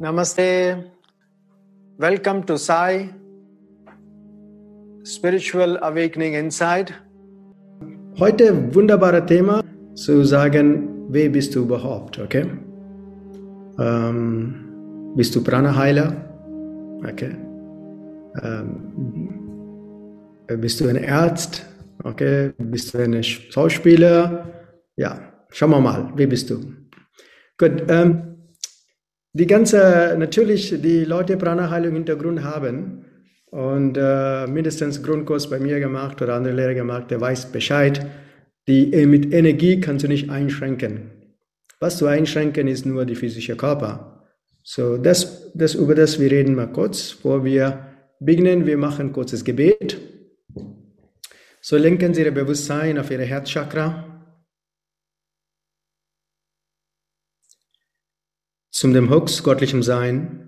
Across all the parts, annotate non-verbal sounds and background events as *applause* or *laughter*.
Namaste. Welcome to Sai Spiritual Awakening Inside. Heute wunderbares Thema zu sagen, wer bist du überhaupt, okay? Ähm, bist du Prana-Heiler? Okay. Ähm, bist du ein Arzt? Okay. Bist du ein Schauspieler? Ja, schauen wir mal, wer bist du? Gut, ähm, die ganze, natürlich, die Leute Prana-Heilung Hintergrund haben und äh, mindestens Grundkurs bei mir gemacht oder andere Lehrer gemacht, der weiß Bescheid. Die, äh, mit Energie kannst du nicht einschränken. Was du einschränken, ist nur die physische Körper. So, das, das, über das wir reden mal kurz, bevor wir beginnen. Wir machen kurzes Gebet. So lenken Sie Ihr Bewusstsein auf Ihre Herzchakra. Zum dem Hux, göttlichem Sein.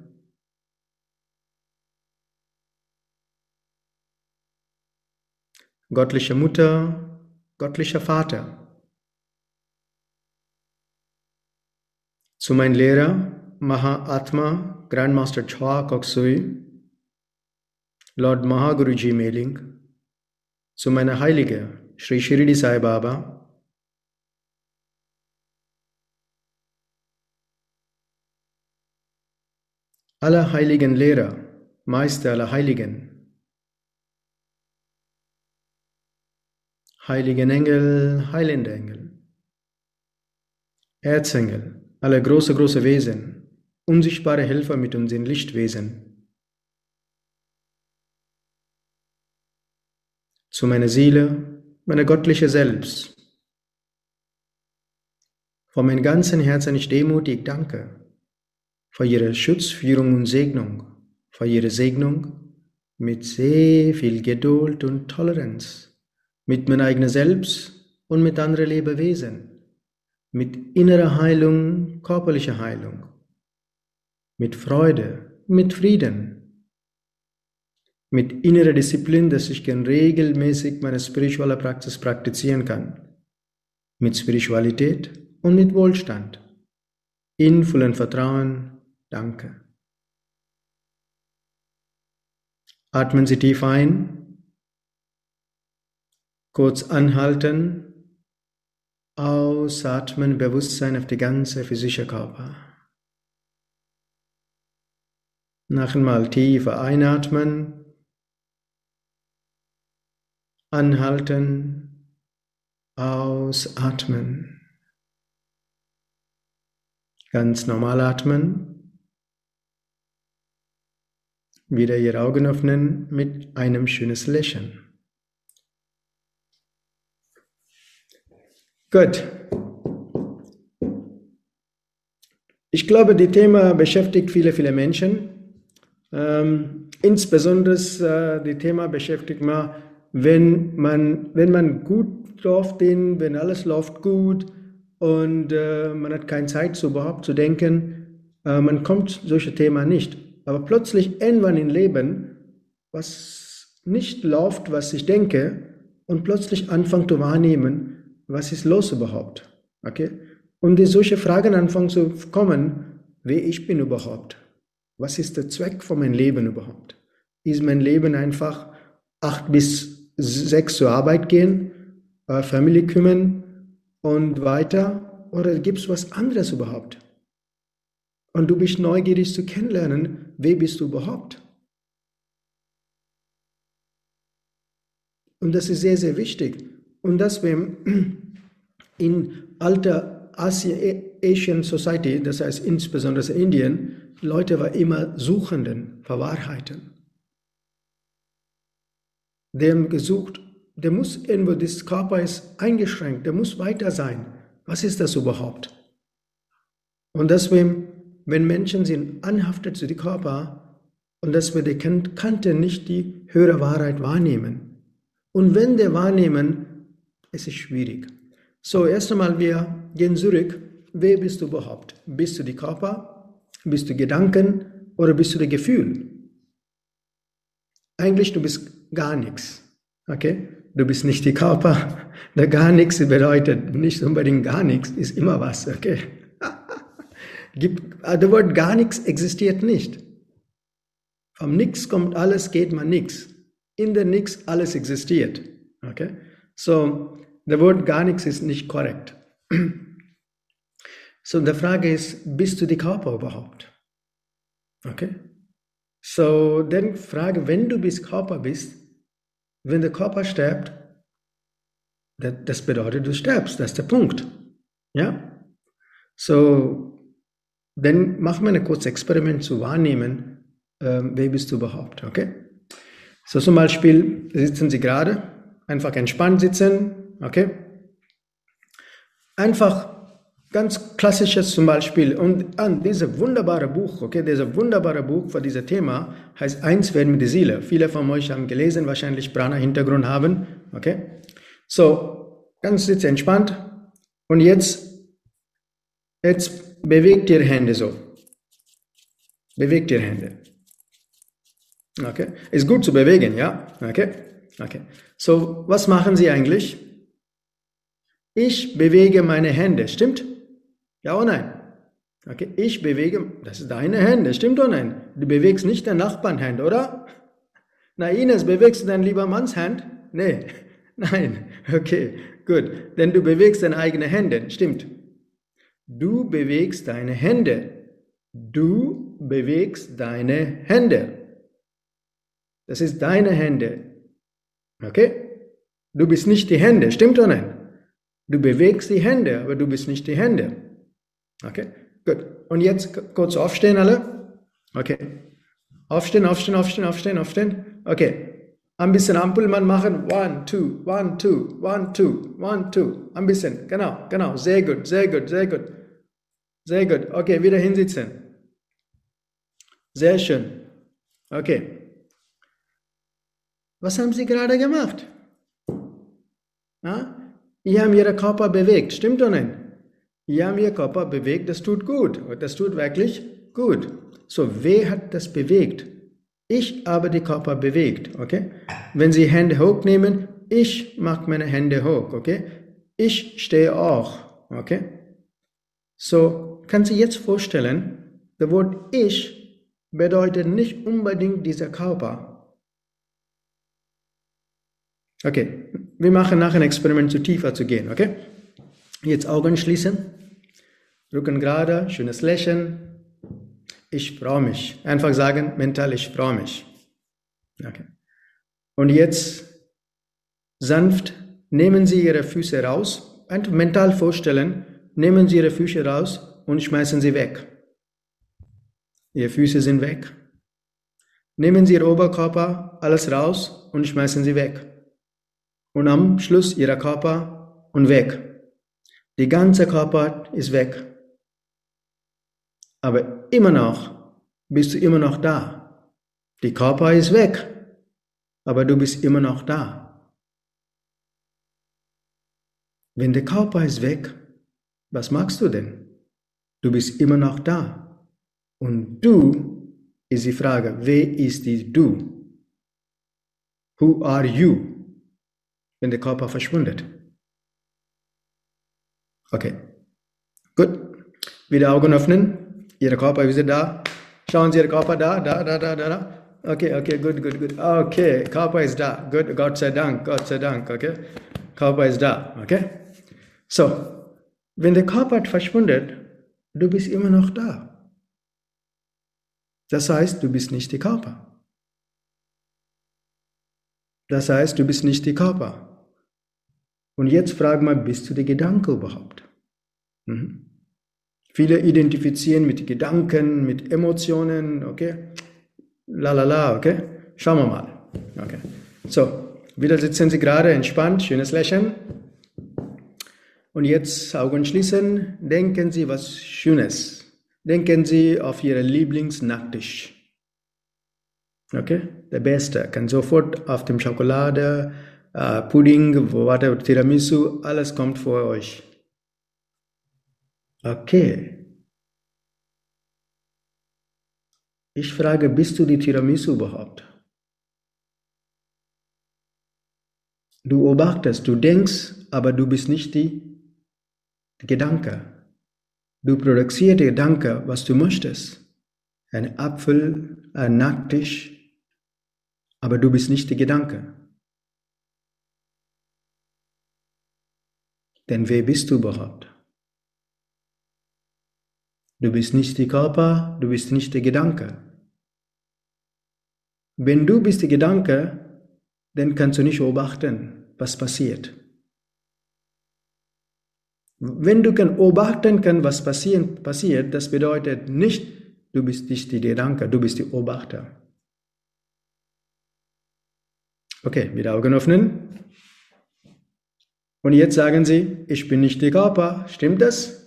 Göttliche Mutter, göttlicher Vater. Zu meinem Lehrer, Mahatma, Grandmaster Chua Koksui, Lord Mahaguruji Meling, zu meiner Heilige, Sri Shirdi Sai Baba, aller heiligen Lehrer, Meister aller Heiligen, heiligen Engel, heilende Engel, Erzengel, alle große, große Wesen, unsichtbare Helfer mit uns in Lichtwesen, zu meiner Seele, meine göttliche Selbst. Von meinem ganzen Herzen ich demutig danke. Für ihre Schutz, Führung und Segnung, für ihre Segnung mit sehr viel Geduld und Toleranz, mit meinem eigenen Selbst und mit anderen Lebewesen, mit innerer Heilung, körperlicher Heilung, mit Freude, mit Frieden, mit innerer Disziplin, dass ich regelmäßig meine spirituelle Praxis praktizieren kann, mit Spiritualität und mit Wohlstand, in vollem Vertrauen. Danke. Atmen Sie tief ein, kurz anhalten, ausatmen, Bewusstsein auf die ganze physische Körper. Noch einmal tiefer einatmen, anhalten, ausatmen. Ganz normal atmen. Wieder Ihre Augen öffnen mit einem schönes Lächeln. Gut. Ich glaube, das Thema beschäftigt viele, viele Menschen. Ähm, insbesondere äh, das Thema beschäftigt man, wenn man, wenn man gut läuft, wenn alles läuft gut und äh, man hat keine Zeit, so überhaupt zu denken, äh, man kommt solche Themen nicht. Aber plötzlich irgendwann im Leben, was nicht läuft, was ich denke, und plötzlich anfangen zu wahrnehmen, was ist los überhaupt. Okay? Und die solche Fragen anfangen zu kommen, wer ich bin überhaupt. Was ist der Zweck von meinem Leben überhaupt? Ist mein Leben einfach acht bis sechs zur Arbeit gehen, äh, Familie kümmern und weiter? Oder gibt es was anderes überhaupt? Und du bist neugierig zu kennenlernen, wer bist du überhaupt? Und das ist sehr, sehr wichtig. Und wir *clears throat* in alter Asian Society, das heißt insbesondere in Indien, Leute waren immer Suchenden für Haben gesucht, der muss irgendwo, das Körper ist eingeschränkt, der muss weiter sein. Was ist das überhaupt? Und deswegen wenn Menschen sind anhaftet zu dem Körper und dass wir die Kante nicht die höhere Wahrheit wahrnehmen. Und wenn wir wahrnehmen, es ist schwierig. So, erst einmal, wir gehen zurück. Wer bist du überhaupt? Bist du die Körper? Bist du Gedanken? Oder bist du das Gefühl? eigentlich du bist gar nichts. Okay? Du bist nicht die Körper. *laughs* Der gar nichts bedeutet nicht unbedingt gar nichts, ist immer was. Okay? *laughs* Gibt, das Wort gar nichts existiert nicht. Vom Nix kommt alles, geht man nichts. In der Nix alles existiert. Okay? So, der Wort gar nichts ist nicht korrekt. *clears throat* So, die Frage ist, bist du die Körper überhaupt? Okay? So, dann Frage, wenn du bist Körper bist, wenn der Körper stirbt, das bedeutet, du stirbst, das ist der Punkt. Ja? So, dann machen wir ein kurzes Experiment zu wahrnehmen, äh, wer bist du überhaupt, okay? So zum Beispiel sitzen Sie gerade, einfach entspannt sitzen, okay? Einfach Ganz klassisches zum Beispiel, und an dieses wunderbare Buch, okay, dieses wunderbare Buch für dieses Thema heißt Eins werden mit der Seele. Viele von euch haben gelesen, wahrscheinlich Prana-Hintergrund haben, okay. So, ganz jetzt entspannt. Und jetzt, jetzt bewegt ihr Hände so. Bewegt ihr Hände. Okay. Ist gut zu bewegen, ja? Okay. Okay. So, was machen Sie eigentlich? Ich bewege meine Hände, stimmt? Ja oder nein? Okay, ich bewege, das ist deine Hände, stimmt oder nein? Du bewegst nicht dein Nachbarn oder? Na Ines, bewegst du dein lieber Manns Hand? Nee, *laughs* nein, okay, gut. Denn du bewegst deine eigenen Hände, stimmt. Du bewegst deine Hände. Du bewegst deine Hände. Das ist deine Hände. Okay? Du bist nicht die Hände, stimmt oder nein? Du bewegst die Hände, aber du bist nicht die Hände. Okay, gut. Und jetzt kurz aufstehen alle. Okay. Aufstehen, aufstehen, aufstehen, aufstehen, aufstehen. Okay. Ein bisschen Ampelmann machen. One, two, one, two, one, two, one, two. Ein bisschen. Genau, genau. Sehr gut, sehr gut, sehr gut. Sehr gut. Okay, wieder hinsitzen. Sehr schön. Okay. Was haben Sie gerade gemacht? Ja? Sie haben Ihren Körper bewegt, stimmt oder nicht? Ja, mir Körper bewegt, das tut gut. Das tut wirklich gut. So, wer hat das bewegt? Ich habe die Körper bewegt, okay? Wenn Sie Hände hochnehmen, ich mache meine Hände hoch, okay? Ich stehe auch, okay? So, kann Sie jetzt vorstellen, das Wort ich bedeutet nicht unbedingt dieser Körper. Okay, wir machen nachher ein Experiment, zu tiefer zu gehen, okay? Jetzt Augen schließen. Rücken gerade, schönes Lächeln. Ich freue mich. Einfach sagen, mental, ich freue mich. Okay. Und jetzt sanft nehmen Sie Ihre Füße raus. Einfach mental vorstellen, nehmen Sie Ihre Füße raus und schmeißen sie weg. Ihre Füße sind weg. Nehmen Sie Ihr Oberkörper, alles raus und schmeißen sie weg. Und am Schluss Ihrer Körper und weg. Die ganze Körper ist weg aber immer noch bist du immer noch da. Die Körper ist weg, aber du bist immer noch da. Wenn der Körper ist weg, was machst du denn? Du bist immer noch da. Und du ist die Frage, wer ist die Du? Who are you? Wenn der Körper verschwindet. Okay. Gut. Wieder Augen öffnen. Ihre Körper ist da. Schauen Sie Ihr Körper da, da, da, da, da. Okay, okay, gut, gut, gut. Okay, Körper ist da. Gut, Gott sei Dank, Gott sei Dank, okay. Körper ist da, okay. So, wenn der Körper verschwindet, du bist immer noch da. Das heißt, du bist nicht der Körper. Das heißt, du bist nicht der Körper. Und jetzt frag mal, bist du der Gedanke überhaupt? Mhm. Viele identifizieren mit Gedanken, mit Emotionen, okay? La la la, okay? Schauen wir mal. Okay. So, wieder sitzen Sie gerade entspannt, schönes Lächeln. Und jetzt Augen schließen, denken Sie was Schönes. Denken Sie auf Ihren Lieblingsnachttisch. Okay? Der beste. Kann sofort auf dem Schokolade, äh, Pudding, whatever, Tiramisu, alles kommt vor euch. Okay. Ich frage, bist du die Tiramisu überhaupt? Du beobachtest, du denkst, aber du bist nicht die, die Gedanke. Du produzierst die Gedanke, was du möchtest. Ein Apfel, ein Nacktisch, aber du bist nicht die Gedanke. Denn wer bist du überhaupt? Du bist nicht die Körper, du bist nicht der Gedanke. Wenn du bist der Gedanke, dann kannst du nicht beobachten, was passiert. Wenn du kann beobachten kannst, was passieren, passiert, das bedeutet nicht, du bist nicht die Gedanke, du bist die Beobachter. Okay, wieder Augen öffnen. Und jetzt sagen Sie, ich bin nicht die Körper. Stimmt das?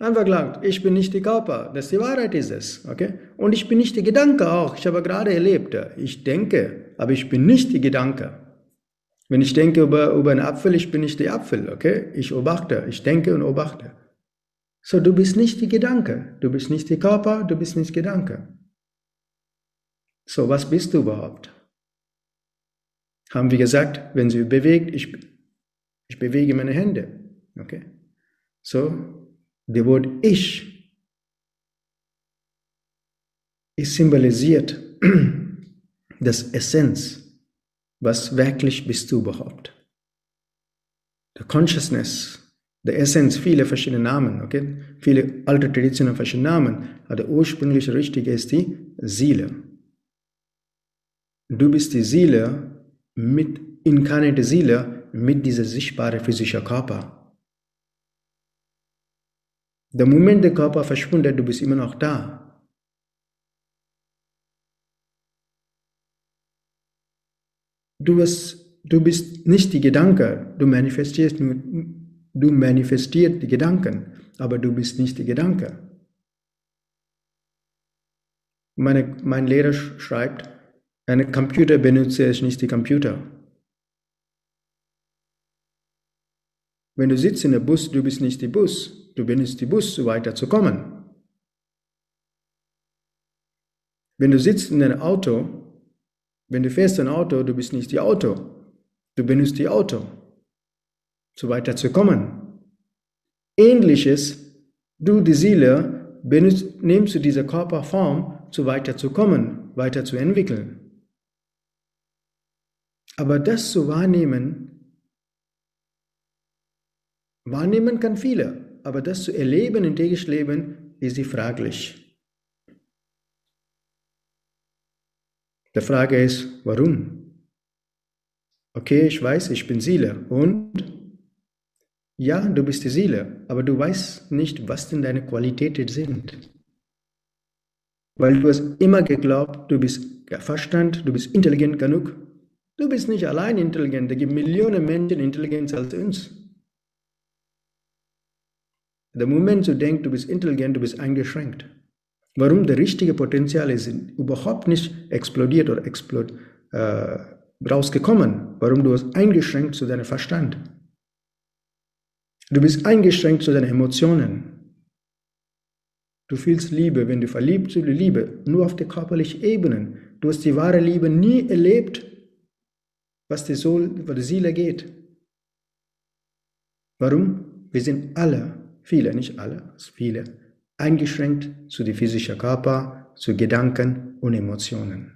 Einfach klar, ich bin nicht die Körper. Das ist die Wahrheit ist es. Okay? Und ich bin nicht die Gedanke auch. Ich habe gerade erlebt, ich denke, aber ich bin nicht die Gedanke. Wenn ich denke über, über einen Apfel, ich bin nicht der Apfel. Okay? Ich beobachte, ich denke und beobachte. So, du bist nicht die Gedanke. Du bist nicht die Körper, du bist nicht Gedanke. So, was bist du überhaupt? Haben wir gesagt, wenn sie bewegt, ich, ich bewege meine Hände. Okay? So, der Wort Ich ist symbolisiert *clears throat* das Essenz. Was wirklich bist du überhaupt? Der Consciousness, der Essenz, viele verschiedene Namen, okay? Viele alte Traditionen verschiedene Namen, aber der ursprüngliche richtige ist die Seele. Du bist die Seele mit inkarnierte Seele mit dieser sichtbaren physischen Körper. Der Moment der Körper verschwindet, du bist immer noch da. Du bist, du bist nicht die Gedanke, du manifestierst, du manifestierst die Gedanken, aber du bist nicht die Gedanke. Meine, mein Lehrer schreibt, ein Computer benutze ich nicht die Computer. Wenn du sitzt in der Bus, du bist nicht die Bus, Du benutzt die Bus, um weiterzukommen. Wenn du sitzt in einem Auto, wenn du fährst ein Auto, du bist nicht die Auto. Du benutzt die Auto, so weiterzukommen. Ähnliches, du die Seele, benutzt, nimmst du diese Körperform, so weiterzukommen, weiterzuentwickeln. Aber das zu wahrnehmen, wahrnehmen kann viele aber das zu erleben im täglichen Leben ist sie fraglich. Die Frage ist, warum? Okay, ich weiß, ich bin Seele und ja, du bist die Seele, aber du weißt nicht, was denn deine Qualitäten sind. Weil du hast immer geglaubt, du bist Verstand, du bist intelligent genug. Du bist nicht allein intelligent, es gibt Millionen Menschen intelligenter als uns. Der Moment du denkst, du bist intelligent, du bist eingeschränkt. Warum der richtige Potenzial ist überhaupt nicht explodiert oder explod, äh, rausgekommen. Warum du bist eingeschränkt zu deinem Verstand. Du bist eingeschränkt zu deinen Emotionen. Du fühlst Liebe, wenn du verliebt bist, Liebe, nur auf der körperlichen Ebene. Du hast die wahre Liebe nie erlebt, was die, Soul, was die Seele geht. Warum? Wir sind alle viele, nicht alle, viele, eingeschränkt zu die physischen Körper, zu Gedanken und Emotionen.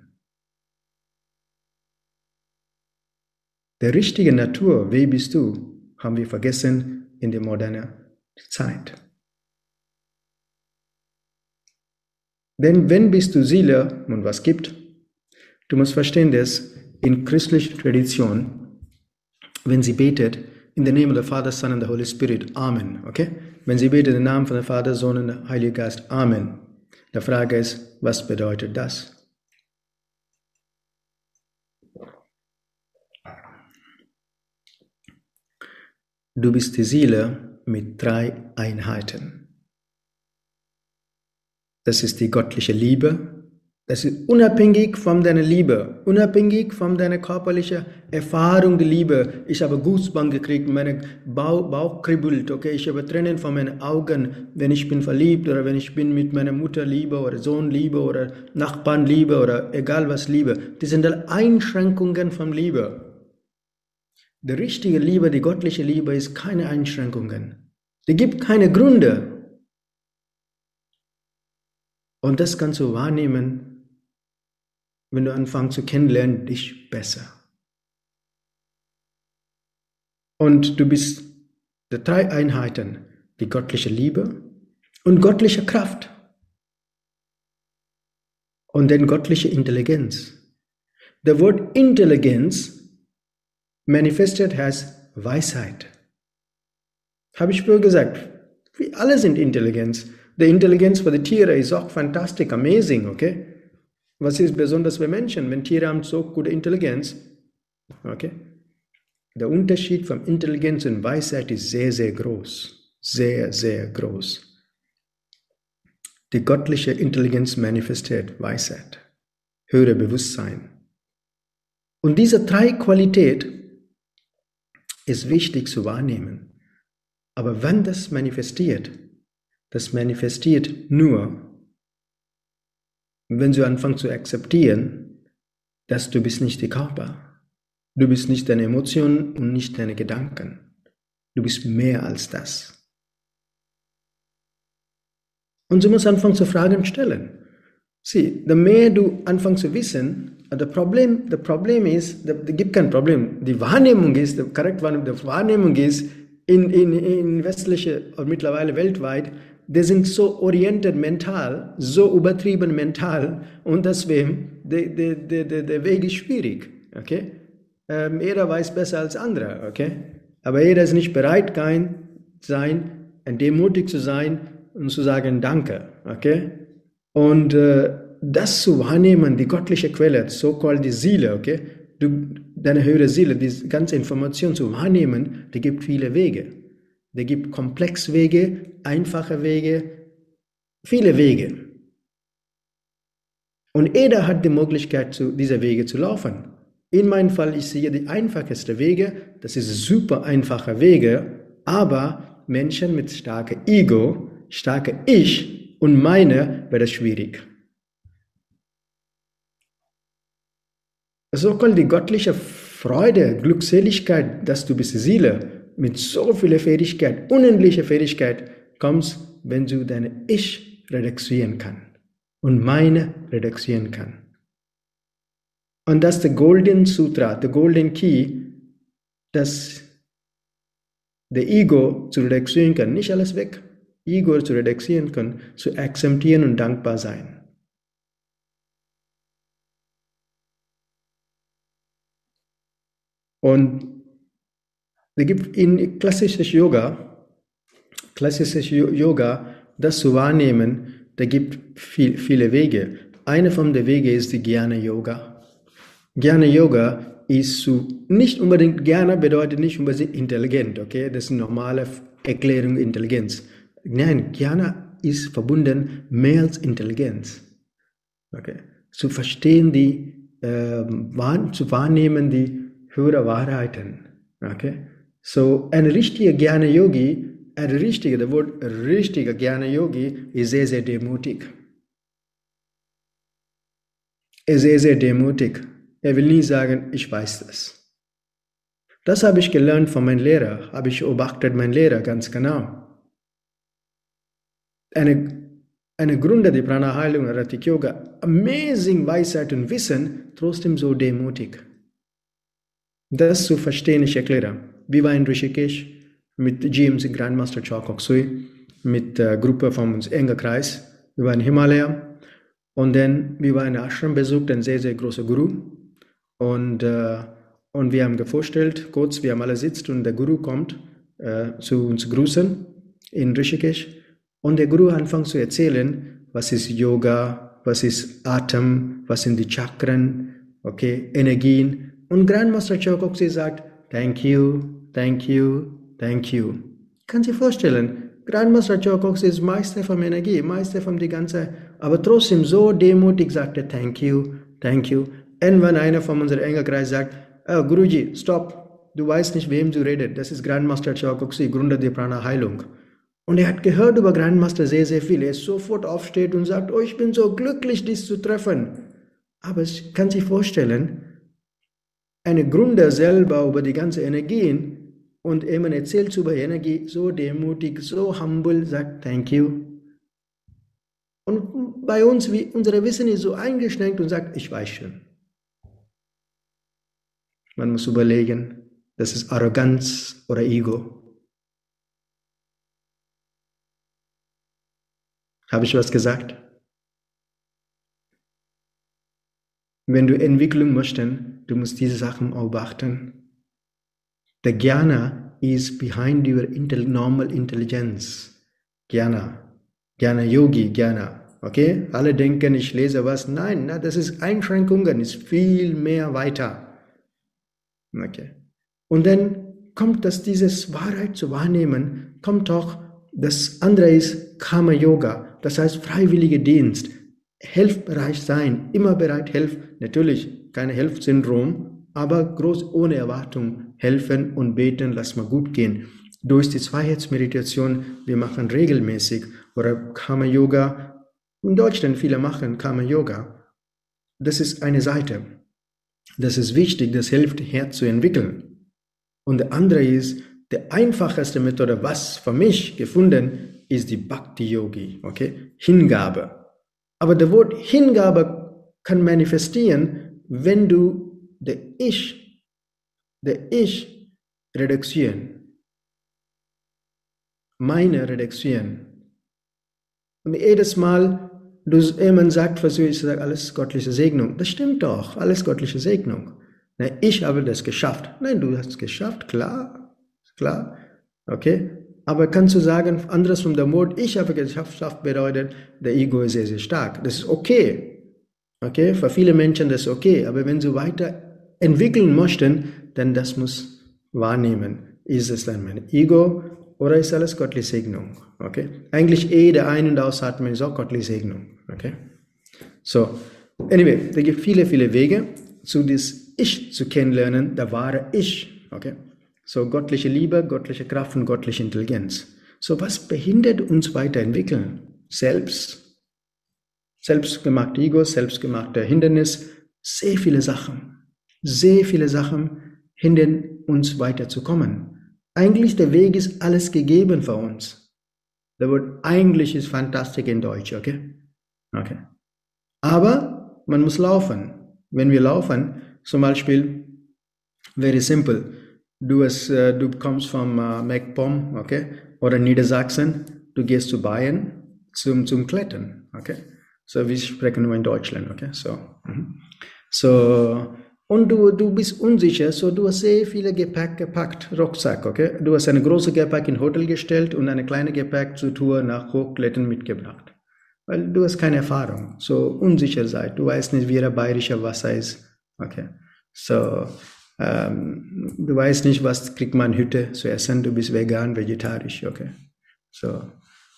Der richtige Natur, wer bist du, haben wir vergessen in der modernen Zeit. Denn wenn bist du Seele und was gibt, du musst verstehen, dass in christlicher Tradition, wenn sie betet, in the name of the Father, Son and the Holy Spirit. Amen. Okay? Wenn Sie beten den Namen von dem Vater, Sohn und Heiligen Geist. Amen. Die Frage ist, was bedeutet das? Du bist die Seele mit drei Einheiten. Das ist die göttliche Liebe, das ist unabhängig von deiner Liebe, unabhängig von deiner körperlichen Erfahrung der Liebe. Ich habe Goosebumps gekriegt, mein Bauch, Bauch kribbelt, okay, ich habe Tränen von meinen Augen, wenn ich bin verliebt oder wenn ich bin mit meiner Mutter liebe oder Sohn liebe oder Nachbarn liebe oder egal was liebe. Das sind Einschränkungen von Liebe. die richtige Liebe, die göttliche Liebe ist keine Einschränkungen. Die gibt keine Gründe. Und das kannst du wahrnehmen, wenn du anfängst zu kennenlernen, dich besser. Und du bist die drei Einheiten, die göttliche Liebe und göttliche Kraft und dann göttliche Intelligenz. The word Intelligenz manifested as Weisheit. Habe ich früher gesagt, wir alle sind Intelligenz. Die Intelligenz für die Tiere ist auch fantastisch, amazing, okay? Was ist besonders für Menschen, wenn Tiere haben so gute Intelligenz? Okay? Der Unterschied von Intelligenz und Weisheit ist sehr, sehr groß. Sehr, sehr groß. Die göttliche Intelligenz manifestiert Weisheit, höhere Bewusstsein. Und diese drei Qualität ist wichtig zu wahrnehmen. Aber wenn das manifestiert, das manifestiert nur, wenn du anfängst zu akzeptieren, dass du bist nicht der Körper, du bist nicht deine Emotionen und nicht deine Gedanken. Du bist mehr als das. Und du musst anfangen zu Fragen stellen. Sieh, je mehr du anfängst zu wissen, das Problem, das Problem ist, es gibt kein Problem. Die Wahrnehmung ist, die korrekt Wahrnehmung, Wahrnehmung ist, in, in, in westliche und mittlerweile weltweit, die sind so orientiert mental, so übertrieben mental und deswegen, der, der, der, der Weg ist schwierig, okay? Ähm, jeder weiß besser als andere, okay? Aber jeder ist nicht bereit, kein sein, demutig zu sein, und zu sagen Danke. Okay? Und äh, das zu wahrnehmen, die göttliche Quelle, so-called die Seele, okay? Du, deine höhere Seele, die ganze Information zu wahrnehmen, die gibt viele Wege. Die gibt komplexe Wege, einfache Wege, viele Wege. Und jeder hat die Möglichkeit, zu dieser Wege zu laufen. In meinem Fall, ich sehe die einfachste Wege, das ist super einfache Wege, aber Menschen mit starkem Ego, starke Ich und meine wäre schwierig. So kann die göttliche Freude, Glückseligkeit, dass du bist Seele mit so viel Fähigkeit, unendliche Fähigkeit kommst, wenn du deine Ich reduzieren kann und meine reduzieren kann. Und das ist der Golden Sutra, der Golden Key, dass der Ego zu reduzieren kann. Nicht alles weg. Ego zu reduzieren können, zu akzeptieren und dankbar sein. Und in klassisches Yoga, klassisches Yoga, das zu wahrnehmen, da gibt viel, viele Wege. Eine von den Wegen ist die Jnana Yoga. Jnana Yoga ist zu, nicht unbedingt Jnana bedeutet nicht unbedingt intelligent, okay? Das ist eine normale Erklärung Intelligenz. Nein, Jnana ist verbunden mehr als Intelligenz. Okay. Zu verstehen die, äh, wahr, zu wahrnehmen die höhere Wahrheiten. Okay. So, ein richtiger Jnana Yogi, ein richtiger, das Wort richtiger Jnana Yogi ist sehr, sehr demutig. Er ist sehr, sehr demutig. Er will nie sagen, ich weiß das. Das habe ich gelernt von meinem Lehrer, habe ich beobachtet, mein Lehrer ganz genau eine, eine Gründer der Prana-Heilung, Ratik Yoga, amazing Weisheit und Wissen, trotzdem so demutig. Das zu verstehen, ich erkläre. Wir waren in Rishikesh mit GMC Grandmaster Chok Sui, mit der Gruppe von uns enger Kreis. Wir waren in Himalaya und dann, wir waren in Ashram besucht, ein sehr, sehr großer Guru. Und, äh, und wir haben vorgestellt, kurz, wir haben alle sitzt und der Guru kommt äh, zu uns grüßen in Rishikesh. Und der Guru anfängt zu erzählen, was ist Yoga, was ist Atem, was sind die Chakren, okay, Energien. Und Grandmaster Chokoksi sagt, thank you, thank you, thank you. Kann sich vorstellen, Grandmaster Chokoksi ist Meister von Energie, Meister von die ganze, aber trotzdem so demutig sagt er, thank you, thank you. Und wenn einer von unserem Engelkreis sagt, oh, Guruji, stop, du weißt nicht, wem du redest, das ist Grandmaster Chokoksi, Gründer der Prana Heilung. Und er hat gehört über Grandmaster sehr, sehr viel. Er sofort aufsteht und sagt, oh, ich bin so glücklich, dies zu treffen. Aber es kann sich vorstellen, eine Gründer selber über die ganze Energien und jemand erzählt über Energie, so demütig, so humble, sagt Thank you. Und bei uns, wie, unsere Wissen ist so eingeschränkt und sagt, ich weiß schon. Man muss überlegen, das ist Arroganz oder Ego. Habe ich was gesagt? Wenn du Entwicklung möchtest, du musst diese Sachen beachten. Der Jnana is behind your normal intelligence. Jnana. Jnana Yogi, Jnana. Okay? Alle denken, ich lese was. Nein, na, das ist Einschränkungen, ist viel mehr weiter. Okay. Und dann kommt das, dieses Wahrheit zu wahrnehmen, kommt auch, das andere ist Karma Yoga, das heißt freiwillige Dienst. Helfbereich sein, immer bereit helfen, natürlich keine Helfsyndrom, aber groß ohne Erwartung helfen und beten, lass mal gut gehen. Durch die Zweiheitsmeditation, wir machen regelmäßig oder Karma Yoga, in Deutschland viele machen Karma Yoga. Das ist eine Seite. Das ist wichtig, das hilft, Herz zu entwickeln. Und der andere ist, der einfachste Methode, was für mich gefunden, ist die Bhakti Yogi, okay? Hingabe. Aber das Wort Hingabe kann manifestieren, wenn du der Ich, der Ich reduzieren. Meine reduzieren. Und jedes Mal, du, jemand sagt, was ich sage, alles göttliche Segnung. Das stimmt doch, alles göttliche Segnung. Ich habe das geschafft. Nein, du hast es geschafft, klar, klar. Okay? Aber kannst du sagen, anderes von der Mord, ich habe geschafft, bedeutet, der Ego ist sehr, sehr stark. Das ist okay. Okay? Für viele Menschen das ist okay. Aber wenn sie weiter entwickeln möchten, dann das muss wahrnehmen. Ist es dann mein Ego oder ist alles göttliche Segnung? Okay? Eigentlich eh der Ein- und Ausatmen ist auch göttliche Segnung. Okay? So, anyway, da gibt viele, viele Wege, zu das Ich zu kennenlernen, der wahre Ich. Okay? So, göttliche Liebe, göttliche Kraft und göttliche Intelligenz. So, was behindert uns weiterentwickeln? Selbst. Selbstgemachte Ego, selbstgemachte Hindernis, sehr viele Sachen. Sehr viele Sachen hindern uns weiterzukommen. Eigentlich der Weg ist alles gegeben für uns. Der Wort eigentlich ist fantastisch in Deutsch, okay? Okay. Aber man muss laufen. Wenn wir laufen, zum Beispiel, very simple. Du, hast, äh, du kommst vom äh, MacPom, okay? Oder Niedersachsen, du gehst zu Bayern zum, zum Klettern, okay? So, wir sprechen nur in Deutschland, okay? So, mhm. so und du, du bist unsicher, so du hast sehr viele Gepäck gepackt, Rucksack, okay? Du hast eine große Gepäck in Hotel gestellt und eine kleine Gepäck zur Tour nach Hochklettern mitgebracht. Weil du hast keine Erfahrung, so unsicher seid. Du weißt nicht, wie der bayerische Wasser ist, okay? So, ähm, du weißt nicht, was kriegt man Hütte zu essen, du bist vegan, vegetarisch, okay? So.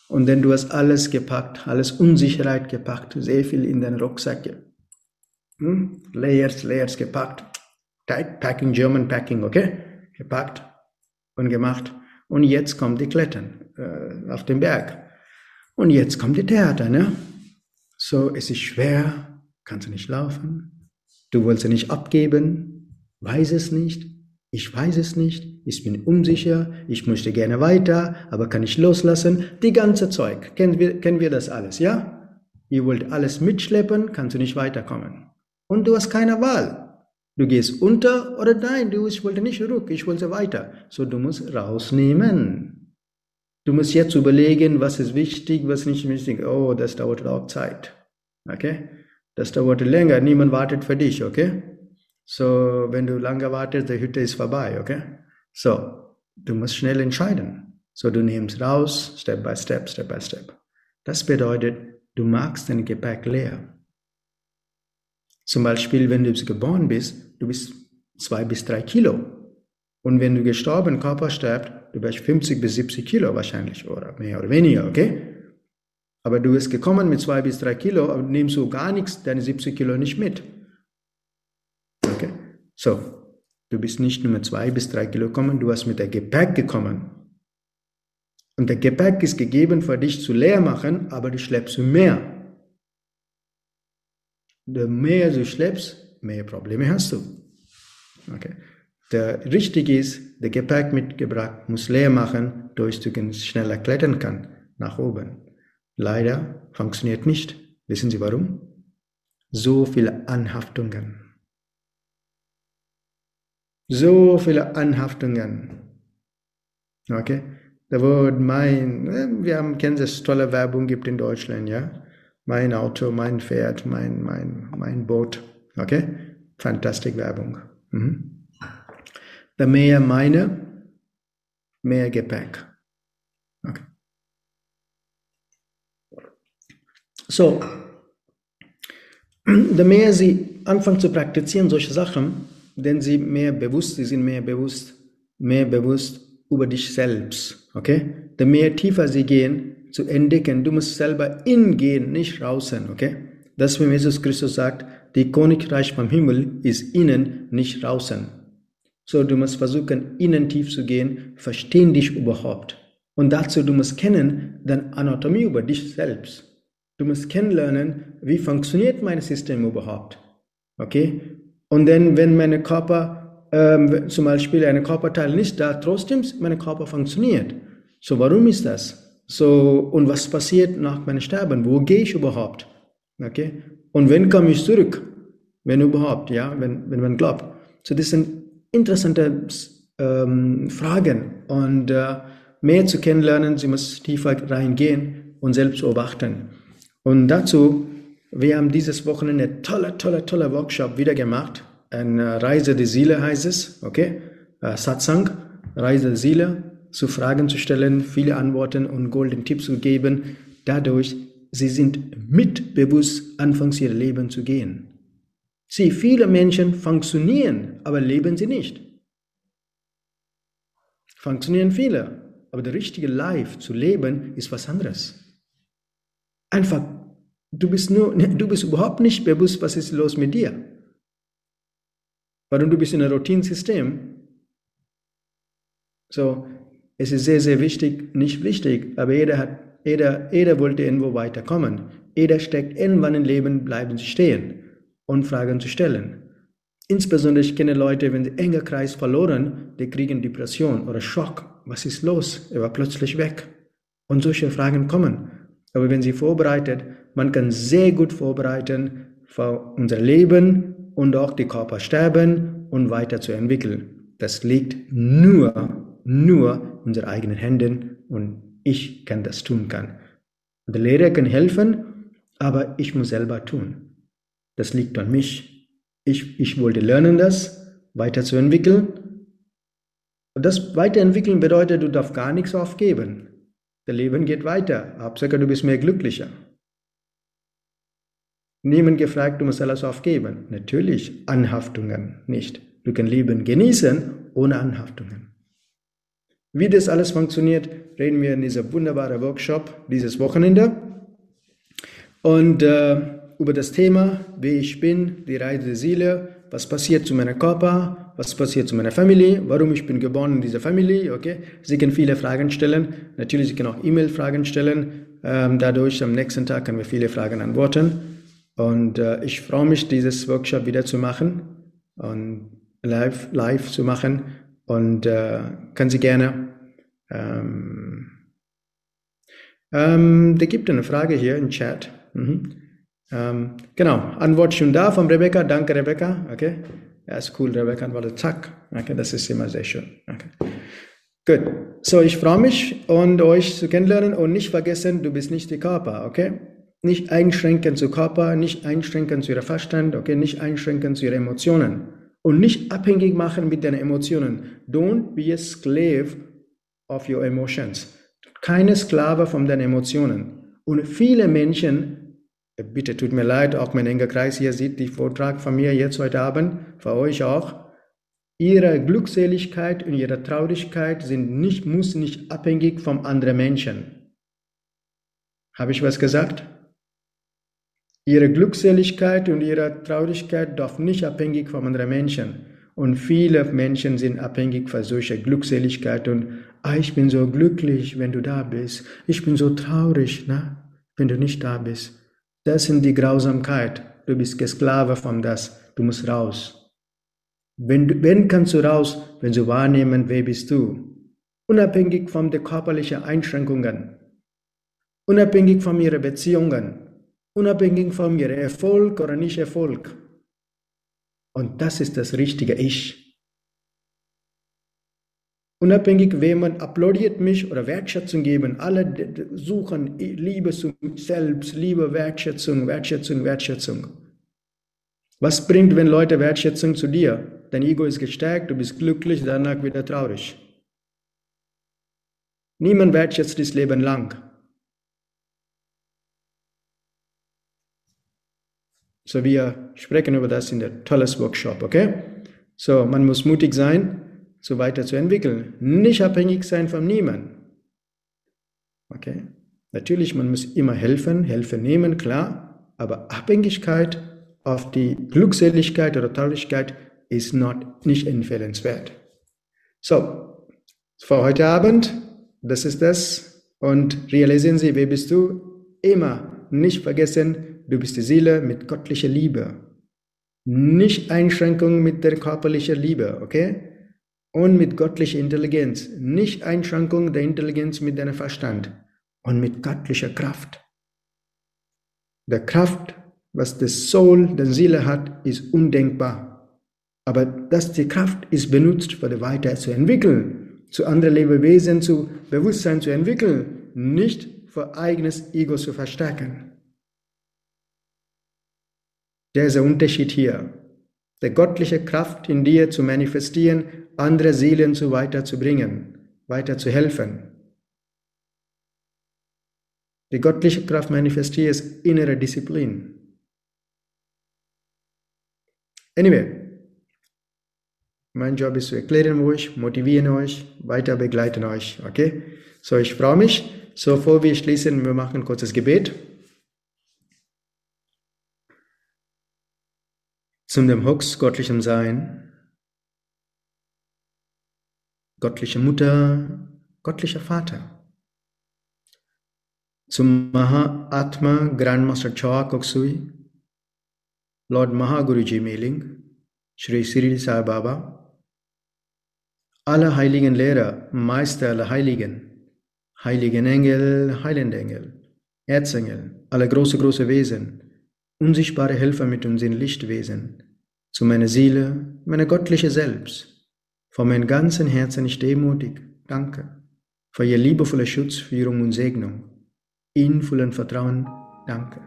Und dann du hast alles gepackt, alles Unsicherheit gepackt, sehr viel in den Rucksack hm? Layers, Layers gepackt. Tight Packing, German Packing, okay? Gepackt und gemacht. Und jetzt kommt die Klettern äh, auf den Berg. Und jetzt kommt die Theater, ne? So, es ist schwer, kannst du nicht laufen. Du willst sie nicht abgeben, weiß es nicht. Ich weiß es nicht, ich bin unsicher, ich möchte gerne weiter, aber kann ich loslassen. Die ganze Zeug, kennen wir, kennen wir das alles, ja? Ihr wollt alles mitschleppen, kannst du nicht weiterkommen. Und du hast keine Wahl. Du gehst unter oder nein, du, ich wollte nicht zurück, ich wollte weiter. So, du musst rausnehmen. Du musst jetzt überlegen, was ist wichtig, was nicht wichtig. Oh, das dauert auch Zeit. Okay? Das dauert länger, niemand wartet für dich, okay? So, wenn du lange wartest, die Hütte ist vorbei, okay? So, du musst schnell entscheiden. So, du nimmst raus, Step by Step, Step by Step. Das bedeutet, du magst dein Gepäck leer. Zum Beispiel, wenn du geboren bist, du bist zwei bis drei Kilo. Und wenn du gestorben, Körper stirbt, du bist 50 bis 70 Kilo wahrscheinlich oder mehr oder weniger, okay? Aber du bist gekommen mit zwei bis drei Kilo, aber nimmst du gar nichts, deine 70 Kilo nicht mit. Okay? So, du bist nicht nur mit zwei bis drei Kilo gekommen, du hast mit der Gepäck gekommen. Und der Gepäck ist gegeben für dich zu leer machen, aber du schleppst mehr. Je mehr du schleppst, mehr Probleme hast du. Okay. Der richtig ist, der Gepäck mitgebracht muss leer machen, durch du schneller klettern kann nach oben. Leider funktioniert nicht. Wissen Sie warum? So viele Anhaftungen. So viele Anhaftungen. Okay? Da Wort mein, äh, wir haben Kansas tolle Werbung gibt in Deutschland, ja? Mein Auto, mein Pferd, mein, mein, mein Boot. Okay? Fantastik Werbung. Mhm. Da mehr meine, mehr Gepäck. Okay. So, *clears throat* je mehr Sie anfangen zu praktizieren solche Sachen, denn Sie mehr bewusst, Sie sind mehr bewusst, mehr bewusst über dich selbst, okay? Je mehr tiefer Sie gehen, zu entdecken, du musst selber ingehen, nicht draußen, okay? Das, wie Jesus Christus sagt, die Königreich vom Himmel ist innen, nicht draußen. So, du musst versuchen, innen tief zu gehen, verstehen dich überhaupt. Und dazu, du musst kennen, dann Anatomie über dich selbst. Du musst kennenlernen, wie funktioniert mein System überhaupt. Okay? Und dann, wenn mein Körper, ähm, zum Beispiel ein Körperteil nicht da, trotzdem mein Körper funktioniert. So, warum ist das? So, und was passiert nach meinem Sterben? Wo gehe ich überhaupt? Okay? Und wenn komme ich zurück? Wenn überhaupt, ja, wenn, wenn man glaubt. So, das sind interessante ähm, Fragen und äh, mehr zu kennenlernen, sie muss tiefer reingehen und selbst beobachten. Und dazu, wir haben dieses Wochenende tolle, tolle, tolle Workshop wieder gemacht. Eine Reise der Seele heißt es, okay? Uh, Satsang, Reise der Seele, zu Fragen zu stellen, viele Antworten und golden Tipps zu geben. Dadurch, sie sind mitbewusst, anfangs ihr Leben zu gehen. Sie, viele Menschen funktionieren, aber leben sie nicht. Funktionieren viele, aber der richtige Life zu leben ist was anderes. Einfach, du bist nur, du bist überhaupt nicht bewusst, was ist los mit dir. Warum du bist in einem Routinesystem. So, es ist sehr, sehr wichtig, nicht wichtig, aber jeder hat, jeder, jeder wollte irgendwo weiterkommen. Jeder steckt irgendwann im Leben, bleiben sie stehen und Fragen zu stellen. Insbesondere ich kenne Leute, wenn sie enger Kreis verloren, die kriegen Depression oder Schock. Was ist los? Er war plötzlich weg. Und solche Fragen kommen. Aber wenn sie vorbereitet, man kann sehr gut vorbereiten für unser Leben und auch die Körper sterben und weiterzuentwickeln. Das liegt nur, nur in unseren eigenen Händen und ich kann das tun kann. Der Lehrer kann helfen, aber ich muss selber tun. Das liegt an mich. Ich, ich wollte lernen, das weiterzuentwickeln. Das Weiterentwickeln bedeutet, du darfst gar nichts aufgeben. Der Leben geht weiter. Hauptsache, du bist mehr glücklicher. Niemand gefragt, du musst alles aufgeben. Natürlich Anhaftungen nicht. Du kannst Leben genießen ohne Anhaftungen. Wie das alles funktioniert, reden wir in dieser wunderbaren Workshop dieses Wochenende. Und äh, über das Thema, wie ich bin, die Reise der Seele, was passiert zu meinem Körper, was passiert zu meiner Familie, warum ich bin geboren in dieser Familie, okay. Sie können viele Fragen stellen. Natürlich, Sie können auch E-Mail-Fragen stellen. Ähm, dadurch am nächsten Tag können wir viele Fragen antworten. Und äh, ich freue mich, dieses Workshop wieder zu machen und live, live zu machen. Und äh, können Sie gerne ähm, ähm, da gibt eine Frage hier im Chat. Mhm. Ähm, genau, Antwort schon da von Rebecca. Danke, Rebecca. Okay. Ja, ist cool, Rebecca antwortet. Zack. Okay, das ist immer sehr schön. Okay. Gut. So, ich freue mich und euch zu kennenlernen und nicht vergessen, du bist nicht der Körper, okay? Nicht einschränken zu Körper, nicht einschränken zu ihrer Verstand, okay? Nicht einschränken zu ihren Emotionen und nicht abhängig machen mit deinen Emotionen. Don't be a slave of your emotions. Keine Sklave von deinen Emotionen. Und viele Menschen Bitte tut mir leid, auch mein enger Kreis hier sieht die Vortrag von mir jetzt heute Abend, für euch auch. Ihre Glückseligkeit und ihre Traurigkeit sind nicht, muss nicht abhängig von anderen Menschen. Habe ich was gesagt? Ihre Glückseligkeit und ihre Traurigkeit darf nicht abhängig von anderen Menschen. Und viele Menschen sind abhängig von solcher Glückseligkeit und ah, ich bin so glücklich, wenn du da bist. Ich bin so traurig, ne, wenn du nicht da bist. Das sind die Grausamkeit. Du bist Sklave von das. Du musst raus. Wenn, wenn kannst du raus, wenn du wahrnehmen, wer bist du? Unabhängig von den körperlichen Einschränkungen, unabhängig von ihren Beziehungen, unabhängig von ihrem Erfolg oder nicht Erfolg. Und das ist das richtige Ich. Unabhängig, wer man applaudiert mich oder Wertschätzung geben, alle suchen Liebe zu selbst, Liebe, Wertschätzung, Wertschätzung, Wertschätzung. Was bringt, wenn Leute Wertschätzung zu dir? Dein Ego ist gestärkt, du bist glücklich, danach wieder traurig. Niemand wertschätzt das Leben lang. So, wir sprechen über das in der tolles Workshop, okay? So, man muss mutig sein, so weiterzuentwickeln. Nicht abhängig sein von niemandem. Okay? Natürlich, man muss immer helfen, Hilfe nehmen, klar, aber Abhängigkeit auf die Glückseligkeit oder Traurigkeit ist not, nicht empfehlenswert. So, für heute Abend, das ist das. Und realisieren Sie, wer bist du? Immer nicht vergessen, du bist die Seele mit göttlicher Liebe. Nicht Einschränkung mit der körperlichen Liebe, okay? Und mit göttlicher Intelligenz. Nicht Einschränkung der Intelligenz mit deinem Verstand. Und mit göttlicher Kraft. Der Kraft, was das Soul, der Seele hat, ist undenkbar. Aber dass die Kraft ist benutzt, für die weiter zu entwickeln, zu anderen Lebewesen zu Bewusstsein zu entwickeln, nicht für eigenes Ego zu verstärken. Der ist der Unterschied hier. Der göttliche Kraft in dir zu manifestieren, andere Seelen zu weiterzubringen, weiter zu helfen. Die göttliche Kraft manifestiert innere Disziplin. Anyway, mein Job ist zu erklären euch, motivieren euch, weiter begleiten euch. Okay? So, ich freue mich. So, bevor wir schließen, wir machen ein kurzes Gebet. Zum dem Hux göttlichem Sein, göttliche Mutter, göttlicher Vater, zum Maha Atma Grandmaster Choa Koksui, Lord Mahaguruji Meling, Sri Sri Sai Baba, alle heiligen Lehrer, Meister aller Heiligen, heiligen Engel, heilende Engel, Erzengel, alle große, große Wesen, unsichtbare Helfer mit uns in Lichtwesen, zu meiner Seele, meine göttliche Selbst. Von meinem ganzen Herzen ich demutig danke für Ihr liebevolle Schutz, Führung und Segnung. In vollem Vertrauen danke.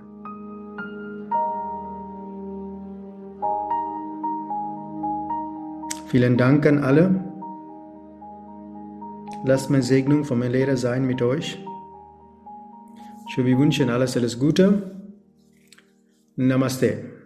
Vielen Dank an alle. Lasst meine Segnung von meinem Lehrer sein mit euch. Ich wünsche alles, alles Gute. Namaste.